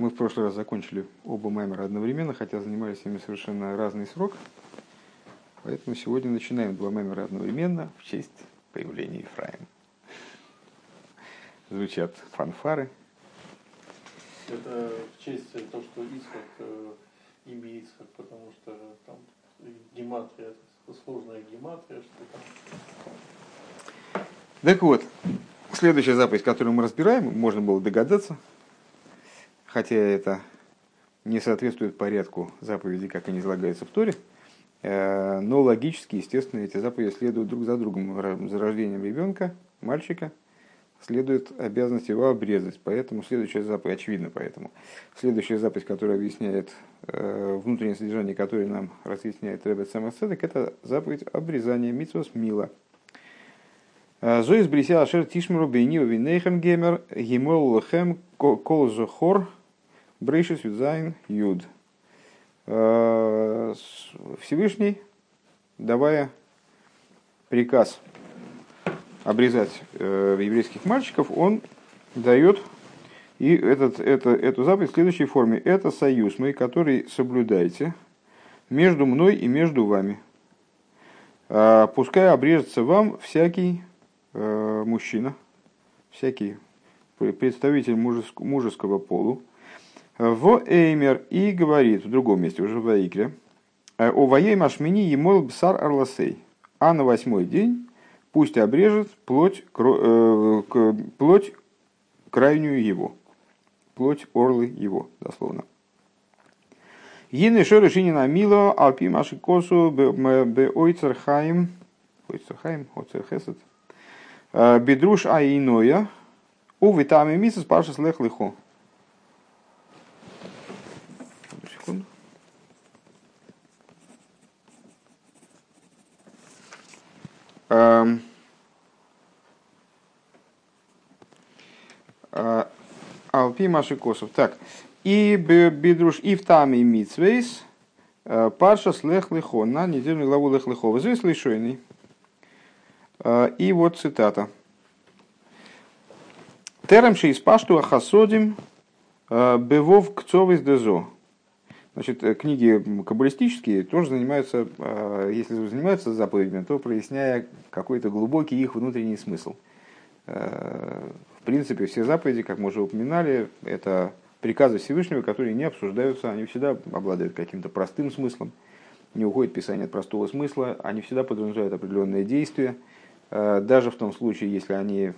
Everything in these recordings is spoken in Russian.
Мы в прошлый раз закончили оба маймера одновременно, хотя занимались ими совершенно разный срок. Поэтому сегодня начинаем два маймера одновременно в честь появления Ефраима. Звучат фанфары. Это в честь того, что Исхак, э, имя Исхак, потому что там гематрия, сложная гематрия, что там. Так вот, следующая заповедь, которую мы разбираем, можно было догадаться – хотя это не соответствует порядку заповедей, как они излагаются в Торе, э, но логически, естественно, эти заповеди следуют друг за другом. За рождением ребенка, мальчика, следует обязанность его обрезать. Поэтому следующая заповедь, очевидно поэтому, следующая заповедь, которая объясняет э, внутреннее содержание, которое нам разъясняет Ребет Самоцедек, это заповедь обрезания митсвос мила. Э, Зоис брися ашер тишмеру бейнио винейхем гемер гимол лхем кол зохор Брейшис Юдзайн Юд. Э, Всевышний, давая приказ обрезать э, еврейских мальчиков, он дает и этот, это, эту заповедь в следующей форме. Это союз мой, который соблюдайте между мной и между вами. Э, пускай обрежется вам всякий мужчина, всякий представитель мужеского полу, в Эймер и говорит в другом месте, уже в Аикре, о воей машмини емол бсар арласей, а на восьмой день пусть обрежет плоть, э, плоть крайнюю его, плоть орлы его, дословно. Гины шо решение на мило, алпи маши косу бе ойцерхайм, ойцерхайм, ойцерхесет, э, бедруш аиноя, у витами мисс паша слех лихо. Эм, э, Алпи Машикосов. Так. И бедруш и в таме мицвейс э, парша слех лихо на недельную главу лех лихо. Здесь лишойный. Э, и вот цитата. Теремши из пашту ахасодим бевов кцовис дезо. Значит, э, книги каббалистические тоже занимаются, э, если занимаются заповедями, то проясняя какой-то глубокий их внутренний смысл. Э, принципе, все заповеди, как мы уже упоминали, это приказы Всевышнего, которые не обсуждаются, они всегда обладают каким-то простым смыслом, не уходит писание от простого смысла, они всегда подразумевают определенные действия, даже в том случае, если они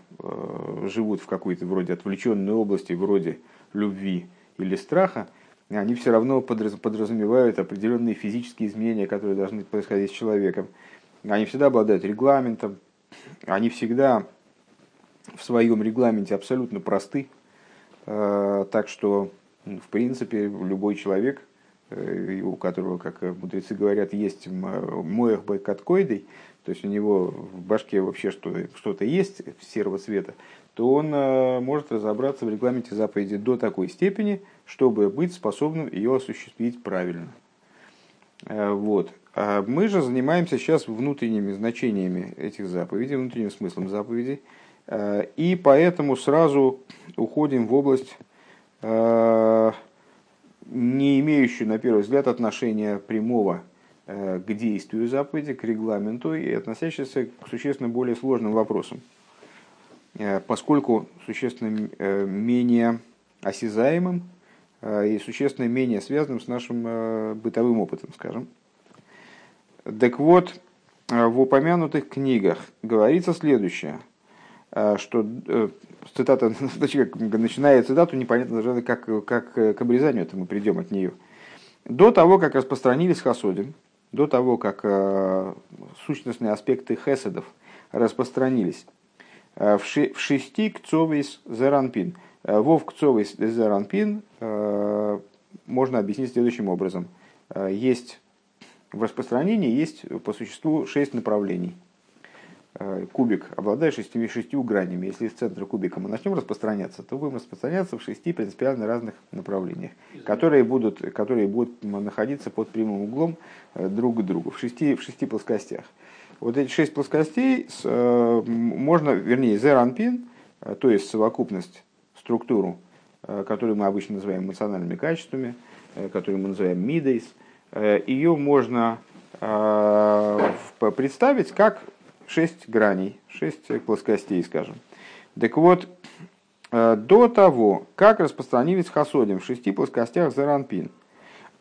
живут в какой-то вроде отвлеченной области, вроде любви или страха, они все равно подразумевают определенные физические изменения, которые должны происходить с человеком. Они всегда обладают регламентом, они всегда в своем регламенте абсолютно просты, э, так что, в принципе, любой человек, э, у которого, как мудрецы говорят, есть моях байкаткоидой, то есть у него в башке вообще что-то есть серого цвета, то он э, может разобраться в регламенте заповеди до такой степени, чтобы быть способным ее осуществить правильно. Э, вот. А мы же занимаемся сейчас внутренними значениями этих заповедей, внутренним смыслом заповедей, э, и поэтому сразу уходим в область, не имеющую, на первый взгляд, отношения прямого к действию заповеди, к регламенту и относящаяся к существенно более сложным вопросам. Э, поскольку существенно э, менее осязаемым э, и существенно менее связанным с нашим бытовым опытом, скажем. Так вот, в упомянутых книгах говорится следующее, что цитата, начиная цитату, непонятно даже как, как к обрезанию это мы придем от нее. До того, как распространились хасодим, до того, как сущностные аспекты хеседов распространились, Э, в шести кцовис зеранпин. Э, вов кцовис зеранпин э, можно объяснить следующим образом. Есть в распространении есть по существу шесть направлений. Кубик обладает шестью, шестью гранями. Если из центра кубика мы начнем распространяться, то будем распространяться в шести принципиально разных направлениях, которые будут, которые будут находиться под прямым углом друг к другу, в шести, в шести плоскостях. Вот эти шесть плоскостей э, можно, вернее, зеранпин, э, то есть совокупность, структуру которую мы обычно называем эмоциональными качествами, которую мы называем мидейс, ее можно представить как шесть граней, шесть плоскостей, скажем. Так вот, до того, как распространились хасодим в шести плоскостях Заранпин –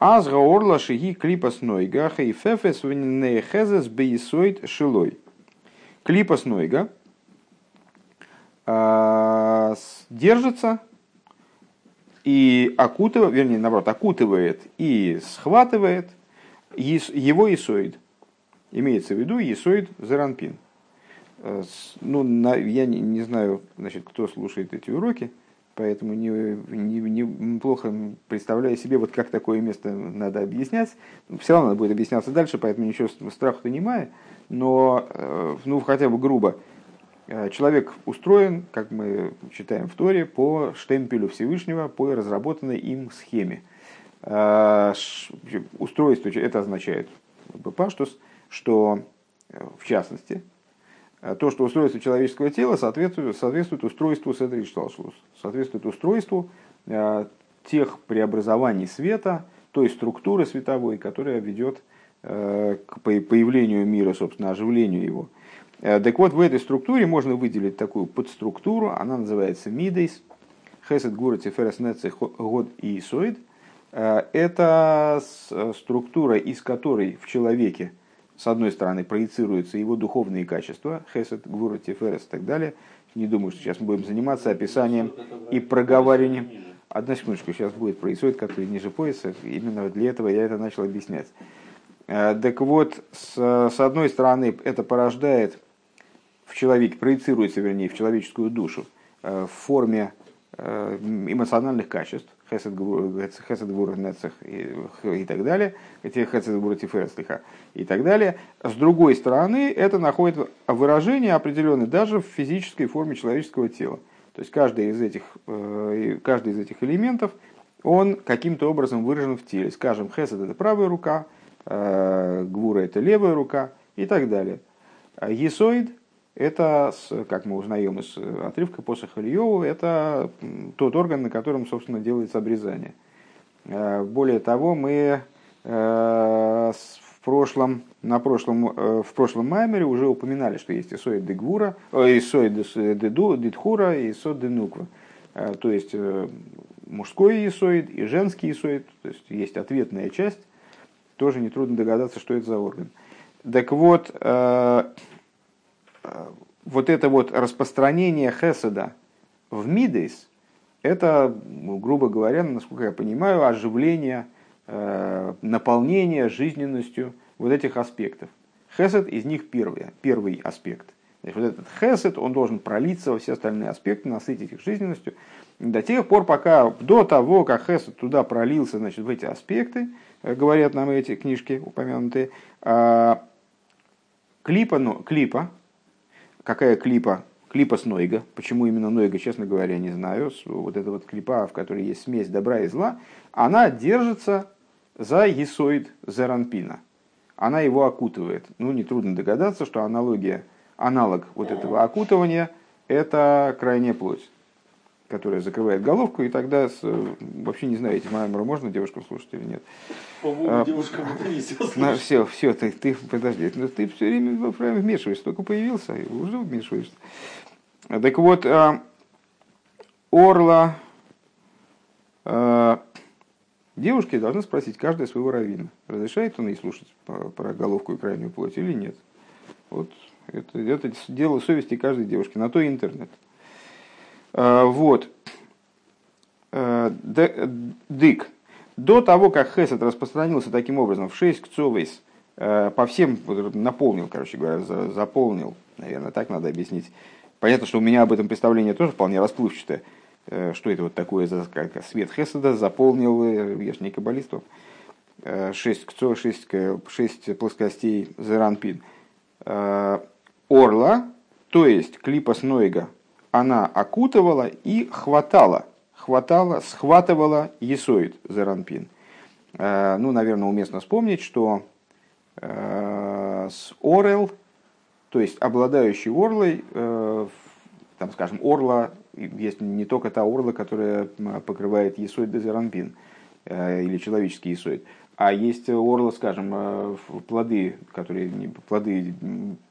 Азга орла шиги клипас нойга хейфефес венехезес бейсоид шилой. Клипас нойга а, держится и окутывает, вернее, наоборот, окутывает и схватывает его исоид. Имеется в виду исоид зеранпин. Э, ну, я не, не знаю, значит, кто слушает эти уроки, поэтому не, не, не, плохо представляю себе, вот как такое место надо объяснять. Все равно надо будет объясняться дальше, поэтому ничего страха не имею, но э, ну, хотя бы грубо. Э, человек устроен, как мы читаем в Торе, по штемпелю Всевышнего, по разработанной им схеме. Устройство, это означает паштус, что в частности, Э, то, что устройство человеческого тела соответствует, соответствует устройству Седришталшус, соответствует устройству э, тех преобразований света, той структуры световой, которая ведет э, к появлению мира, собственно, оживлению его. Так вот, в этой структуре можно выделить такую подструктуру, она называется мидейс, хесед гура тиферес год и исоид. Это структура, из которой в человеке с одной стороны, проецируются его духовные качества, хесед, гвура, тиферес и так далее. Не думаю, что сейчас мы будем заниматься описанием и проговариванием. Одна секундочку, сейчас будет происходит, который ниже пояса. Именно для этого я это начал объяснять. Э, так вот, с, с одной стороны, это порождает в человеке, проецируется, вернее, в человеческую душу э, в форме э, эмоциональных качеств, хесед гвур нецех и так далее, эти хесед гвур тиферслиха и так далее. С другой стороны, это находит выражение определенное даже в физической форме человеческого тела. То есть каждый из этих, э, каждый из этих элементов, он каким-то образом выражен в теле. Скажем, хесед это правая рука, э, гвура это левая рука и так далее. Есоид это, как мы узнаем из э, отрывка после Ильеву, это тот орган, на котором, собственно, делается обрезание. Э, более того, мы э, в прошлом, на прошлом, в прошлом маймере уже упоминали, что есть исоид де гвура, исоид де дитхура и исоид де нуква. То есть мужской исоид и женский исоид, то есть есть ответная часть, тоже нетрудно догадаться, что это за орган. Так вот, вот это вот распространение Хеседа в Мидейс, это, ну, грубо говоря, насколько я понимаю, оживление, э, наполнение жизненностью вот этих аспектов. Хесед из них первый, первый аспект. вот этот хесед, он должен пролиться во все остальные аспекты, насытить их жизненностью. До тех пор, пока до того, как хесед туда пролился значит, в эти аспекты, э, говорят нам эти книжки упомянутые, а, клипа, ну, клипа, Какая клипа? Клипа с Нойга. Почему именно Нойга, честно говоря, не знаю. Вот эта вот клипа, в которой есть смесь добра и зла, она держится за есоид Зеранпина. Она его окутывает. Ну, нетрудно догадаться, что аналогия, аналог вот этого окутывания – это крайняя плоть которая закрывает головку, и тогда с, вообще не знаю, эти маймеры можно девушкам слушать или нет. По-моему, а, девушкам это нельзя Все, все, ты, ты подожди, ну, ты все время вмешиваешься, только появился, и уже вмешиваешься. Так вот, а, Орла, а, девушки должны спросить каждая своего равина, разрешает он ей слушать про головку и крайнюю плоть или нет. Вот это, это дело совести каждой девушки, на то и интернет. Э, вот. Э, дык. До того, как Хесед распространился таким образом в 6 кцовейс, э, по всем наполнил, короче говоря, заполнил, наверное, так надо объяснить. Понятно, что у меня об этом представление тоже вполне расплывчатое. Что это вот такое за как свет Хеседа заполнил, я же не каббалист, 6 кцо, 6, 6 плоскостей Зеранпин. Орла, то есть клипас Нойга, она окутывала и хватала, хватала, схватывала Есоид Заранпин. Э, ну, наверное, уместно вспомнить, что э, с Орел, то есть обладающий орлой, э, там, скажем, орла есть не только та орла, которая покрывает есоид дезеранпин или человеческий есоид, а есть орла, скажем, плоды, которые, плоды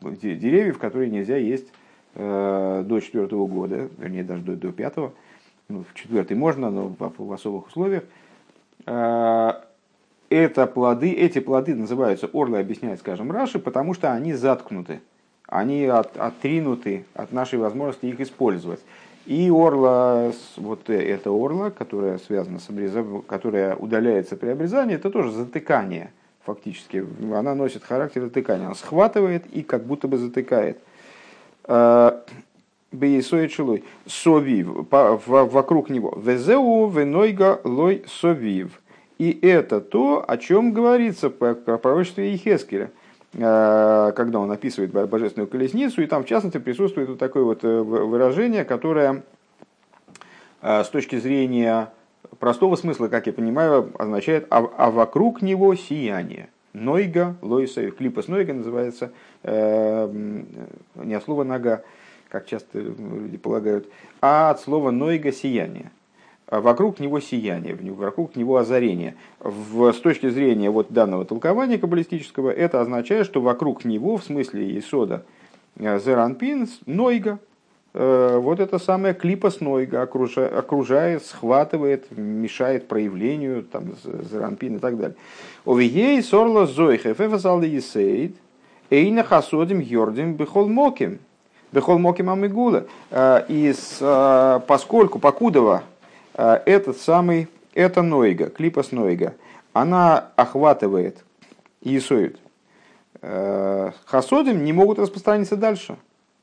деревьев, которые нельзя есть до четвертого года, вернее даже до, до пятого. Ну, в четвертый можно, но в, в особых условиях. Это плоды, эти плоды называются орлы, объясняет, скажем, Раши, потому что они заткнуты, они от, отринуты от нашей возможности их использовать. И орла, вот эта орла, которая связана с обрезанием, которая удаляется при обрезании, это тоже затыкание фактически. Она носит характер затыкания. Она схватывает и как будто бы затыкает. А, Бейсоид шилой. Совив. Вокруг него. Везеу венойга лой совив. И это то, о чем говорится по пророчестве Ехескеля, э, когда он описывает божественную колесницу, и там в частности присутствует вот такое вот э, выражение, которое э, с точки зрения простого смысла, как я понимаю, означает «а, а вокруг него сияние». Нойга, лойса, клипас Нойга называется, не от слова нога, как часто люди полагают, а от слова Нойга сияние. А вокруг него сияние, вокруг него озарение. В, с точки зрения вот данного толкования каббалистического, это означает, что вокруг него, в смысле Исода э, Зеранпин, Нойга, э, вот это самое клипас Нойга окружает, схватывает, мешает проявлению там, Зеранпин и так далее. Овигей сорла зойхе фефасалды есейд, эйна хасодим йордим бихол моким. Бехол моким амигула. Э, и поскольку, покудова этот самый, это Нойга, клипас Нойга, она охватывает. А, Хасодим не могут распространиться дальше.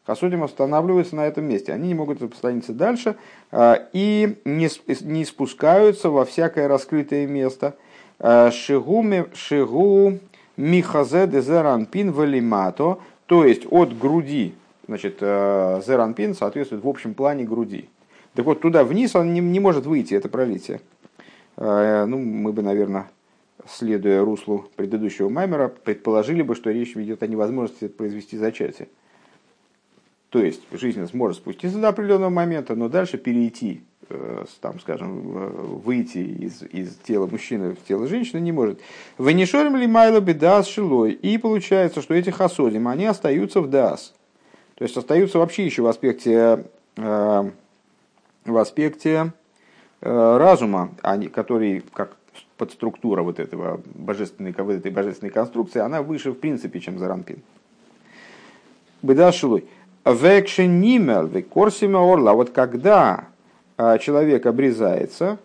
Хасодим останавливаются на этом месте. Они не могут распространиться дальше а, и не, спускаются во всякое раскрытое место. Шигу, шигу михазе дезеранпин валимато, то есть от груди, значит, зеранпин соответствует в общем плане груди. Так вот, туда вниз он не, не может выйти, это пролитие. А, ну, мы бы, наверное, следуя руслу предыдущего маймера, предположили бы, что речь идет о невозможности произвести зачатие. То есть жизнь сможет спуститься до определенного момента, но дальше перейти, э, там, скажем, выйти из, из тела мужчины в тело женщины не может. Венешорим ли майла бедас шилой. И получается, что эти хасодим, они остаются в дас. То есть остаются вообще еще в аспекте э, в аспекте э, разума, который как подструктура вот этого божественной, вот этой божественной конструкции, она выше в принципе, чем Заранпин. Бедашилуй. Векшенимел, векорсима орла. Вот когда э, человек обрезается,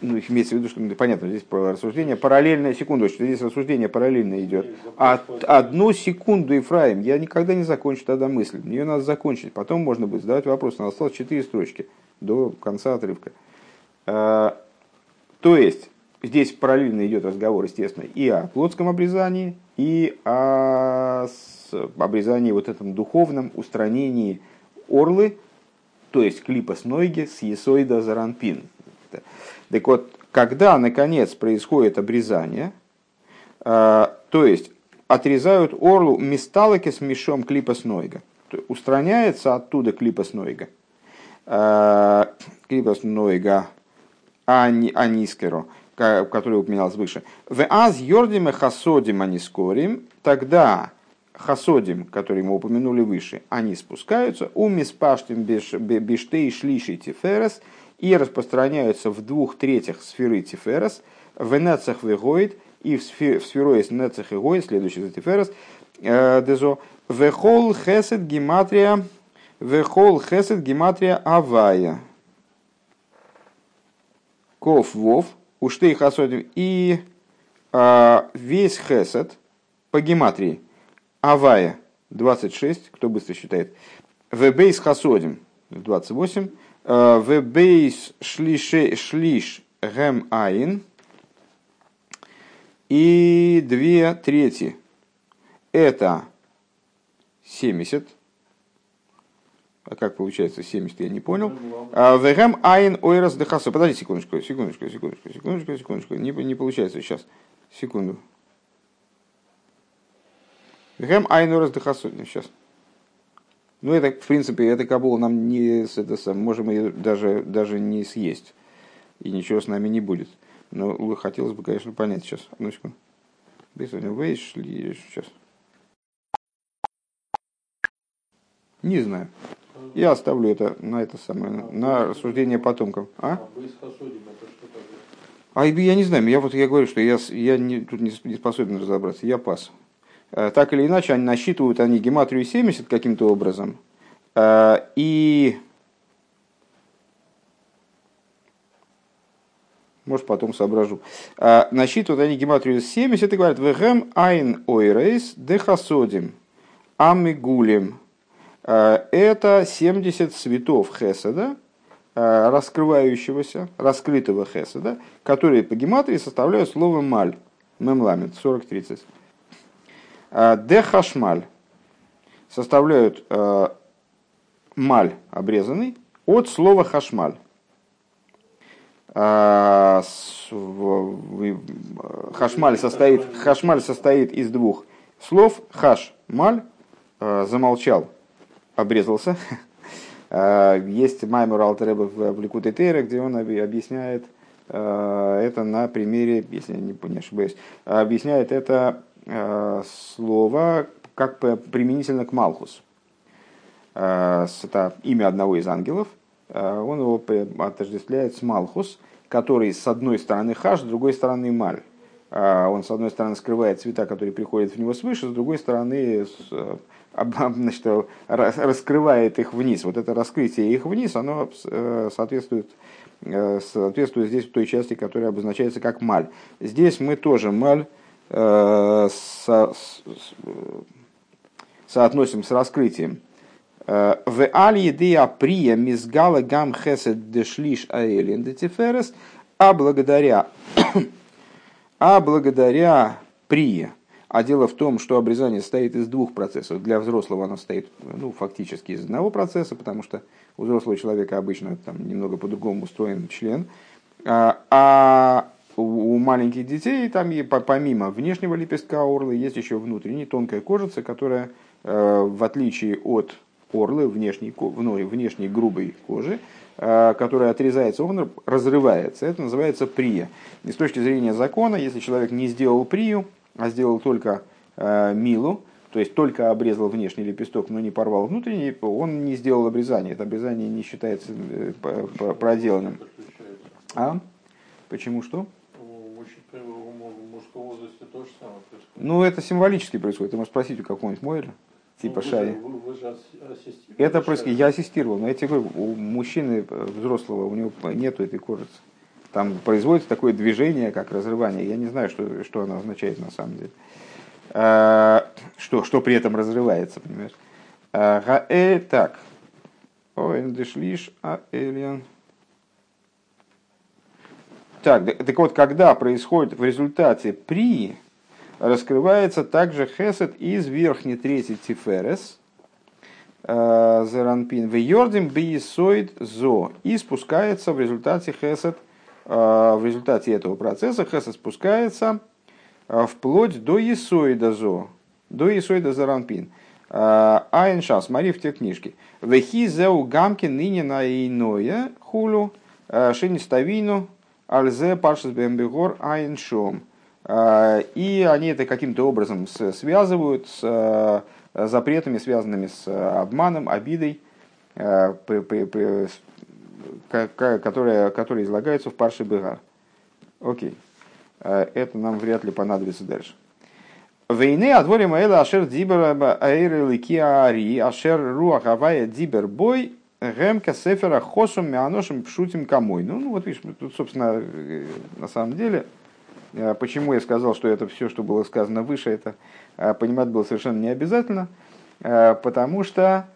ну, имеется в виду, что понятно, здесь рассуждение параллельное, секунду, что здесь рассуждение параллельно идет. А одну секунду, Ефраим, я никогда не закончу тогда мысль. Ее надо закончить. Потом можно будет задавать вопрос. У нас осталось четыре строчки до конца отрывка. А, то есть, здесь параллельно идет разговор, естественно, и о плотском обрезании, и о обрезании вот этом духовном устранении орлы, то есть клипа с ноги с есоида заранпин. Так вот, когда, наконец, происходит обрезание, а, то есть отрезают орлу месталоки с мешом клипа с нойга, устраняется оттуда клипа с нойга, а, клипа с нойга анискеро, который упоминалось выше. В аз йордиме хасодим анискорим, тогда хасодим, которые мы упомянули выше, они спускаются, у миспаштим биштей шлиши тиферес, и распространяются в двух третьих сферы Тиферес, в Нецах Вегоид и в сферу есть Нецах и Гоид, следующий за Тиферес, э, Дезо, Вехол Хесед Гематрия, Вехол Хесед Гематрия Авая. Ков Вов, Уштей Хасодим и а, весь Хесед по гематрии. Авая 26, кто быстро считает. Вебейс Хасодим 28. В бейс шлиш гэм айн. И две трети. Это 70. А как получается 70, я не понял. Вегем айн ойрас дехасо. Подожди секундочку, секундочку, секундочку, секундочку, секундочку. Не, не получается сейчас. Секунду. Вегем айн ойрас дехасо. Сейчас. Ну, это, в принципе, эта кабула нам не, это, сам, можем ее даже, даже не съесть. И ничего с нами не будет. Но хотелось бы, конечно, понять сейчас. Одну секунду. Сейчас. Не знаю. Я оставлю это на это самое, на рассуждение потомков. А? А я не знаю, я вот я говорю, что я, я не, тут не способен разобраться, я пас. Э, так или иначе, они насчитывают они гематрию 70 каким-то образом. Э, и может потом соображу. Э, насчитывают они гематрию 70 и говорят, «Вэгэм айн ойрейс дехасодим амигулем». Это 70 цветов хеседа, раскрывающегося, раскрытого хеседа, которые по гематрии составляют слово маль, мемламент, 40-30. Дехашмаль составляют э, маль обрезанный от слова хашмаль. Э, хашмаль состоит, хашмаль состоит из двух слов. Хаш, маль, э, замолчал, обрезался. Есть Маймер Алтереба в Ликуте Тейра, где он объясняет это на примере, если я не ошибаюсь, объясняет это Э, слово как применительно к Малхус. Э, это имя одного из ангелов. Э, он его отождествляет с Малхус, который с одной стороны хаш, с другой стороны маль. Он с одной стороны скрывает цвета, которые приходят в него свыше, с другой стороны значит, раскрывает их вниз. Вот это раскрытие их вниз, оно соответствует, соответствует здесь той части, которая обозначается как маль. Здесь мы тоже маль Э, со, соотносим с раскрытием. Э, в аль прия мизгала гам хесед дешлиш аэлин детиферес, а благодаря, а благодаря прия, а дело в том, что обрезание состоит из двух процессов. Для взрослого оно состоит ну, фактически из одного процесса, потому что у взрослого человека обычно там, немного по-другому устроен член. А, а у маленьких детей там и помимо внешнего лепестка орлы есть еще внутренняя тонкая кожица, которая э, в отличие от орлы, внешней, внешней грубой кожи, э, которая отрезается, он разрывается. Это называется прия. И с точки зрения закона, если человек не сделал прию, а сделал только э, милу, то есть только обрезал внешний лепесток, но не порвал внутренний, он не сделал обрезание. Это обрезание не считается проделанным. А? Почему что? Мужском возрасте то же самое происходит. Ну, это символически происходит. Ты можешь спросить у какого-нибудь Мойля, типа ну, Шаи. Вы, вы, же ассистировали. Это происходит. Я ассистировал, но я тебе говорю, у мужчины э, взрослого у него нету этой кожицы. Там производится такое движение, как разрывание. Я не знаю, что, что оно означает на самом деле. А, что, что при этом разрывается, понимаешь? А, э, так. Ой, дешлиш, а элиан. Так, так вот, когда происходит в результате при, раскрывается также хесед из верхней трети тиферес, э, зеранпин, в йордим биесоид зо, и спускается в результате хесед, э, в результате этого процесса хесед спускается э, вплоть до есоида зо, до есоида заранпин. Айн шас, смотри в те книжки. Вехи зеу гамки ныне на иное хулю, шиниставину Альзе Паршис Бембегор Айншом. А, и они это каким-то образом связывают с э, запретами, связанными с обманом, обидой, э, которые, которые излагаются в Парше Бегар. Окей. Э, это нам вряд ли понадобится дальше. Войны отворим Эла Ашер Дибер Аэйр Ликиари Ашер Руах Авая Дибер Бой Гемка Сефера Хосум Мианошим Пшутим Камой. Ну, ну вот видишь, тут, собственно, э, на самом деле, э, почему я сказал, что это все, что было сказано выше, это э, понимать было совершенно не обязательно, потому что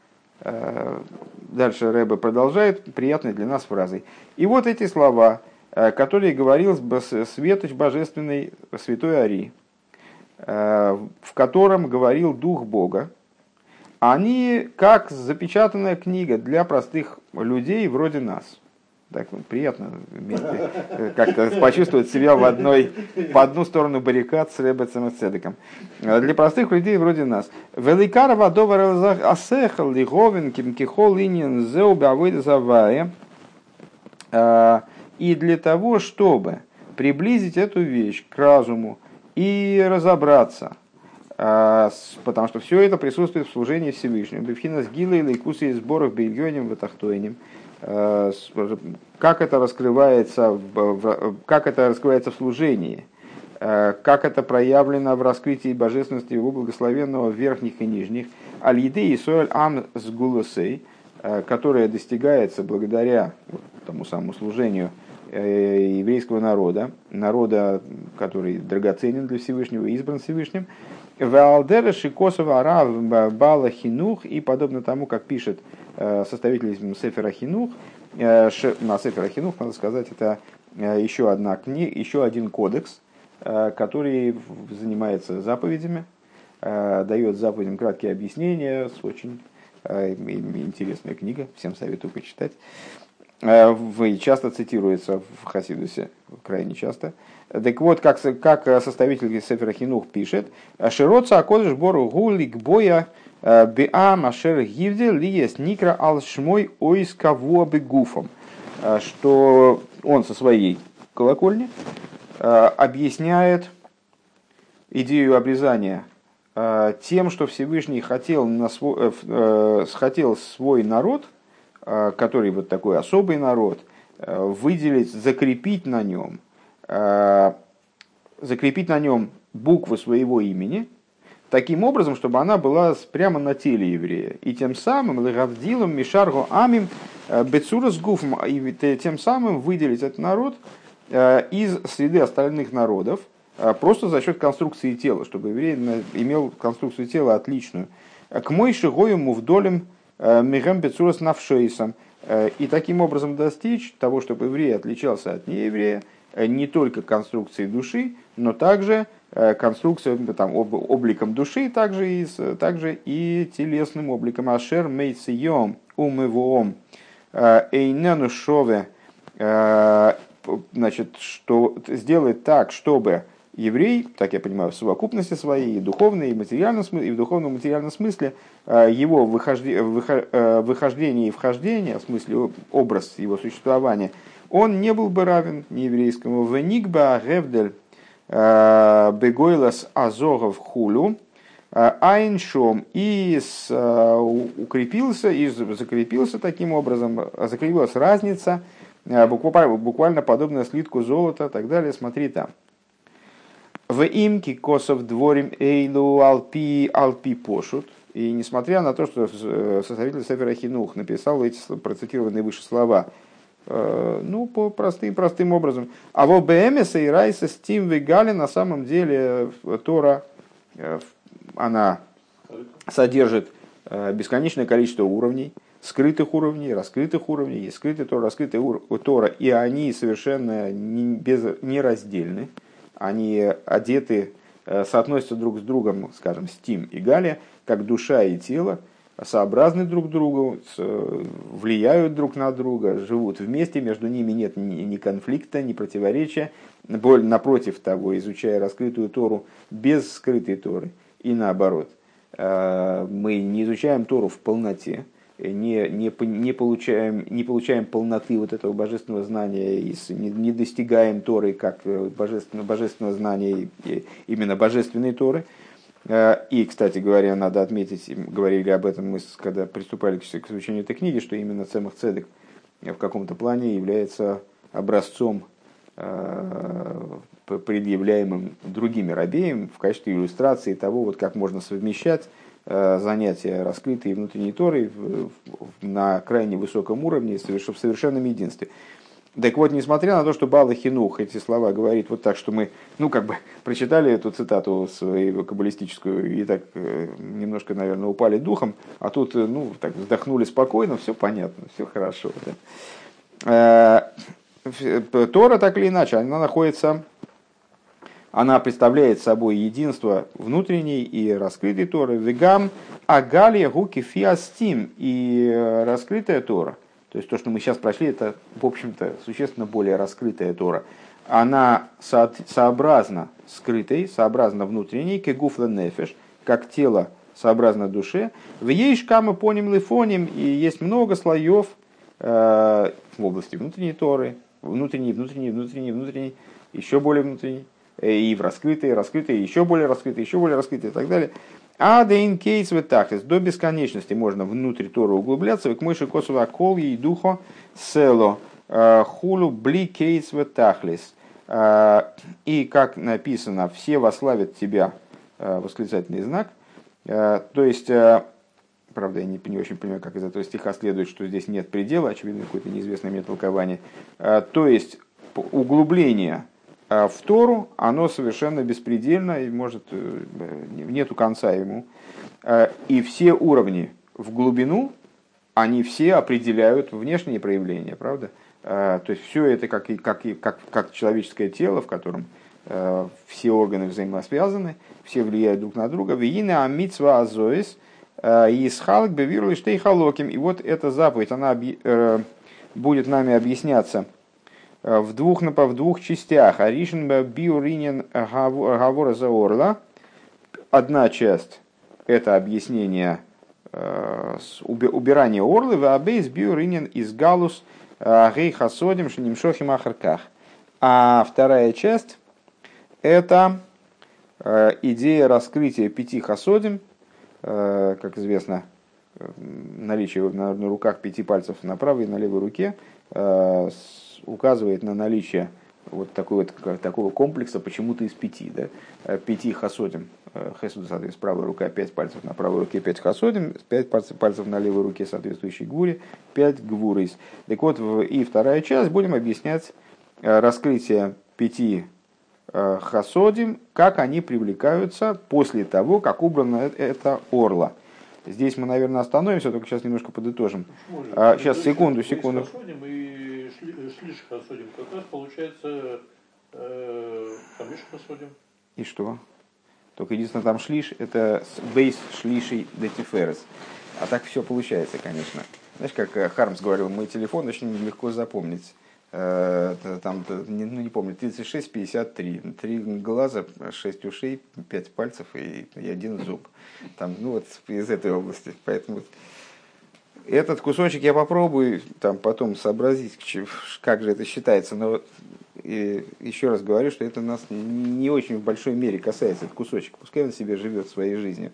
дальше Рэбе продолжает приятной для нас фразой. И вот эти слова, которые говорил Светоч Божественный Святой Ари, в котором говорил Дух Бога, они как запечатанная книга для простых людей вроде нас. Так ну, приятно как-то почувствовать себя в одной, по одну сторону баррикад с Ребецем и Цедеком. Для простых людей вроде нас. Великар водовар асехал лиговин кимкихол линин зеубавыд завая. И для того, чтобы приблизить эту вещь к разуму и разобраться, потому что все это присутствует в служении Всевышнему. Бифхина с Гилой, Лейкусы и сборах Бельгионем, Ватахтойнем. Как это раскрывается, как это раскрывается в служении, как это проявлено в раскрытии божественности его благословенного верхних и нижних, аль-еды и соэль ам с гулосей, которая достигается благодаря тому самому служению Э, еврейского народа, народа, который драгоценен для Всевышнего, избран Всевышним, Валдера Шикосова Арав Бала Хинух, и подобно тому, как пишет э, составитель Сефера Хинух, э, на Сефера Хинух, надо сказать, это еще, одна книга, еще один кодекс, который занимается заповедями, дает заповедям краткие объяснения, очень интересная книга, всем советую почитать. Э, в, часто цитируется в Хасидусе, крайне часто. Так вот, как, как составитель Сефера Хинух пишет, «Широца акодыш бору гулик боя э, биа машер гивде лиес никра ал шмой ойс кого гуфом», э, что он со своей колокольни объясняет идею обрезания тем, что Всевышний хотел, на свой, хотел свой народ – Э, который вот такой особый народ, э, выделить, закрепить на нем, э, закрепить на нем буквы своего имени, таким образом, чтобы она была прямо на теле еврея. И тем самым Легавдилом, Мишарго, Амим, Бецурас Гуфм, и тем самым выделить этот народ из среды остальных народов, просто за счет конструкции тела, чтобы еврей имел конструкцию тела отличную. К Мойши Гою Мувдолем Э, Мигам Бецурас Навшейсом. Э, и таким образом достичь того, чтобы еврей отличался от нееврея э, не только конструкцией души, но также конструкцией, там, обликом души, также и, также и телесным обликом. Ашер мейцием умывоом эйнену шове, значит, что сделать так, чтобы еврей, так я понимаю, в совокупности своей, и духовной, и, материальном, и в духовном материальном смысле, э, его э, выхождение и вхождение, в смысле образ его существования, он не был бы равен нееврейскому. Веникба гевдель э, бегойлас азогов хулю, айншом и укрепился и закрепился таким образом, закрепилась разница, буквально подобная слитку золота и так далее. Смотри там. В имки косов дворим эйлу алпи алпи пошут. И несмотря на то, что э, составитель Сефера Хинух написал эти процитированные выше слова, э, ну, по простым, простым образом. А в ОБМС и Райса Стим Вегали на самом деле э, Тора, она содержит бесконечное количество уровней, скрытых уровней, раскрытых уровней, есть скрытый Тора, раскрытый Тора, и они совершенно не, без, нераздельны они одеты, э, соотносятся друг с другом, скажем, Стим и Галия, как душа и тело, сообразны друг другу, влияют друг на друга, живут вместе, между ними нет ни конфликта, ни противоречия. Напротив того, изучая раскрытую Тору без скрытой Торы и наоборот, э, мы не изучаем Тору в полноте, не, не, не, получаем, не получаем полноты вот этого божественного знания, не, не достигаем Торы как э, божественного, божественного знания, именно божественной Торы. Э, и, кстати говоря, надо отметить, говорили об этом мы, когда приступали к изучению этой книги, что именно Цемах Цедек в каком-то плане является образцом, э, предъявляемым другими рабеем в качестве иллюстрации того, вот как можно совмещать Э, занятия, раскрытые внутренней Торой на крайне высоком уровне, в совершенном единстве. Так вот, несмотря на то, что Бала Хинух эти слова говорит вот так, что мы, ну, как бы прочитали эту цитату свою каббалистическую и так э, немножко, наверное, упали духом, а тут, э, ну, так вздохнули спокойно, все понятно, все хорошо. Да. Тора, так или иначе, она находится она представляет собой единство внутренней и раскрытой Торы. Вегам агалия гуки фиастим и э, раскрытая Тора. То есть то, что мы сейчас прошли, это, в общем-то, существенно более раскрытая Тора. Она со- сообразна скрытой, сообразна внутренней, кегуфла нефеш, как тело сообразно душе. В ей шкама поним лифоним, и есть много слоев э, в области внутренней Торы, внутренней, внутренней, внутренней, внутренней, еще более внутренней, и в раскрытой, раскрытой, еще более раскрытой, еще более раскрытой и так далее. А дейн кейс в тахлис. До бесконечности можно внутрь Тора углубляться. К мыши косова кол и духо село э, хулу бли кейс в тахлис. Э, и как написано, все вославят тебя, восклицательный знак. То есть, правда, я не, не очень понимаю, как из этого стиха следует, что здесь нет предела, очевидно, какое-то неизвестное мне толкование. То есть, углубление в Тору оно совершенно беспредельно, и может, э, нету конца ему. А, и все уровни в глубину, они все определяют внешние проявления, правда? А, то есть все это как, как, как, как человеческое тело, в котором все органы взаимосвязаны, все влияют друг на друга. Виина амитсва азоис исхалк бевирули штейхалоким. И вот эта заповедь, она э, будет нами объясняться – Э, в двух, в двух частях. Аришин биуринин гавора за орла. Одна часть – это объяснение э, убирания орлы, в абейс биуринин из галус э, гей хасодим шенимшохим ахарках. А вторая часть – это идея раскрытия пяти хасодим, как известно, наличие на, на руках пяти пальцев на правой и на левой руке указывает на наличие вот, такой вот такого комплекса почему-то из пяти. Да? Э, пяти хасодим. Э, Хесуд, соответственно, правая рука, пять пальцев на правой руке, пять хасодим, пять пальцев, пальцев на левой руке, соответствующей гуре, пять гвурис. Так вот, и вторая часть будем объяснять э, раскрытие пяти хасодим, как они привлекаются после того, как убрано это орла. Здесь мы, наверное, остановимся, только сейчас немножко подытожим. А, сейчас, секунду, секунду. Шлиш Хасудим, как раз получается э, Хасудим. И что? Только единственное, там шлиш, это бейс шлишей детиферес. А так все получается, конечно. Знаешь, как э, Хармс говорил, мой телефон очень легко запомнить. Э, там, ну не помню, 36, 53, три глаза, 6 ушей, 5 пальцев и, и один зуб. Там, ну вот из этой области. Поэтому этот кусочек я попробую там потом сообразить, как же это считается. Но и еще раз говорю, что это нас не очень в большой мере касается, этот кусочек. Пускай он себе живет своей жизнью,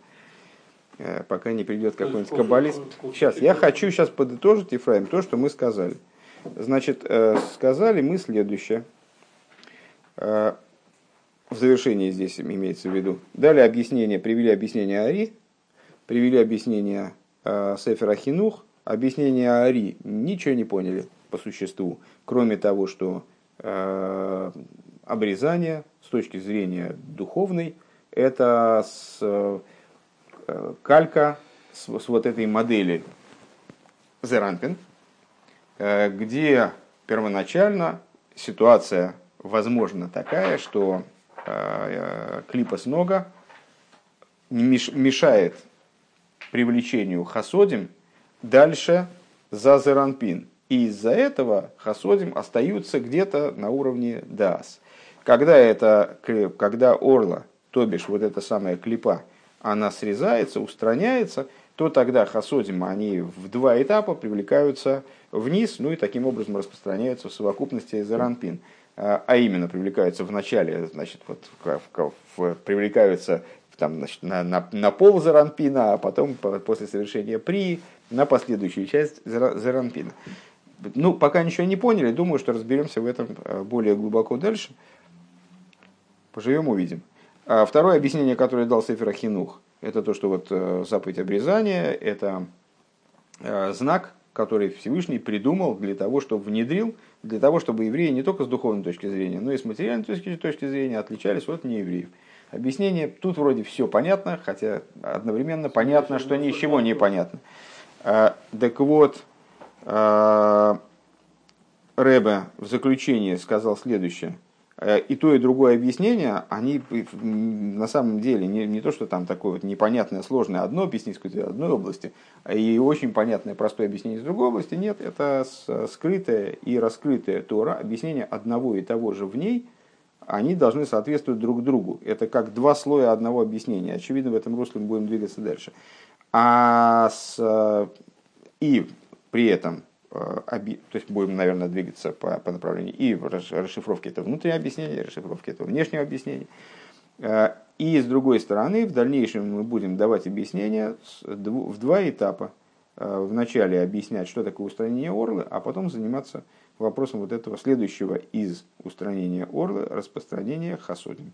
э, пока не придет какой-нибудь каббалист. Сейчас, я хочу сейчас подытожить, Ефраим, то, что мы сказали. Значит, э, сказали мы следующее. Э, в завершении здесь имеется в виду. Дали объяснение, привели объяснение Ари, привели объяснение Сефера Хинух, объяснение Ари ничего не поняли по существу, кроме того, что э, обрезание с точки зрения духовной это с, э, калька с, с вот этой модели Зеранпин, э, где первоначально ситуация возможно такая, что э, клипа нога мешает привлечению хасодим дальше за зеранпин. И из-за этого хасодим остаются где-то на уровне дас. Когда, это, когда орла, то бишь вот эта самая клипа, она срезается, устраняется, то тогда хасодим, они в два этапа привлекаются вниз, ну и таким образом распространяются в совокупности зеранпин. А, а именно привлекаются в начале, значит, вот, в, в, в, привлекаются там, значит, на, на, на пол заранпина, а потом после совершения при на последующую часть заранпина. Ну, пока ничего не поняли, думаю, что разберемся в этом э, более глубоко дальше. Поживем, увидим. А второе объяснение, которое дал Сефер Ахинух, это то, что вот э, заповедь обрезания – это э, знак, который Всевышний придумал для того, чтобы внедрил, для того, чтобы евреи не только с духовной точки зрения, но и с материальной точки, точки зрения отличались от неевреев. Объяснение тут вроде все понятно, хотя одновременно понятно, что ничего не понятно. А, так вот, а, Рэбе в заключение сказал следующее. Э, и то, и другое объяснение, они на самом деле не, не то, что там такое вот непонятное, сложное одно объяснить из одной области, и очень понятное, простое объяснение из другой области. Нет, это скрытое и раскрытое Тора, объяснение одного и того же в ней, они должны соответствовать друг другу. Это как два слоя одного объяснения. Очевидно, в этом русле мы будем двигаться дальше. А с, и при этом Э, то есть будем, наверное, двигаться по, по направлению и расшифровки это внутреннее объяснение, расшифровки это внешнего объяснения. Э, и с другой стороны, в дальнейшем мы будем давать объяснения в два этапа. Э, вначале объяснять, что такое устранение орлы, а потом заниматься вопросом вот этого следующего из устранения орлы, распространения хасодим.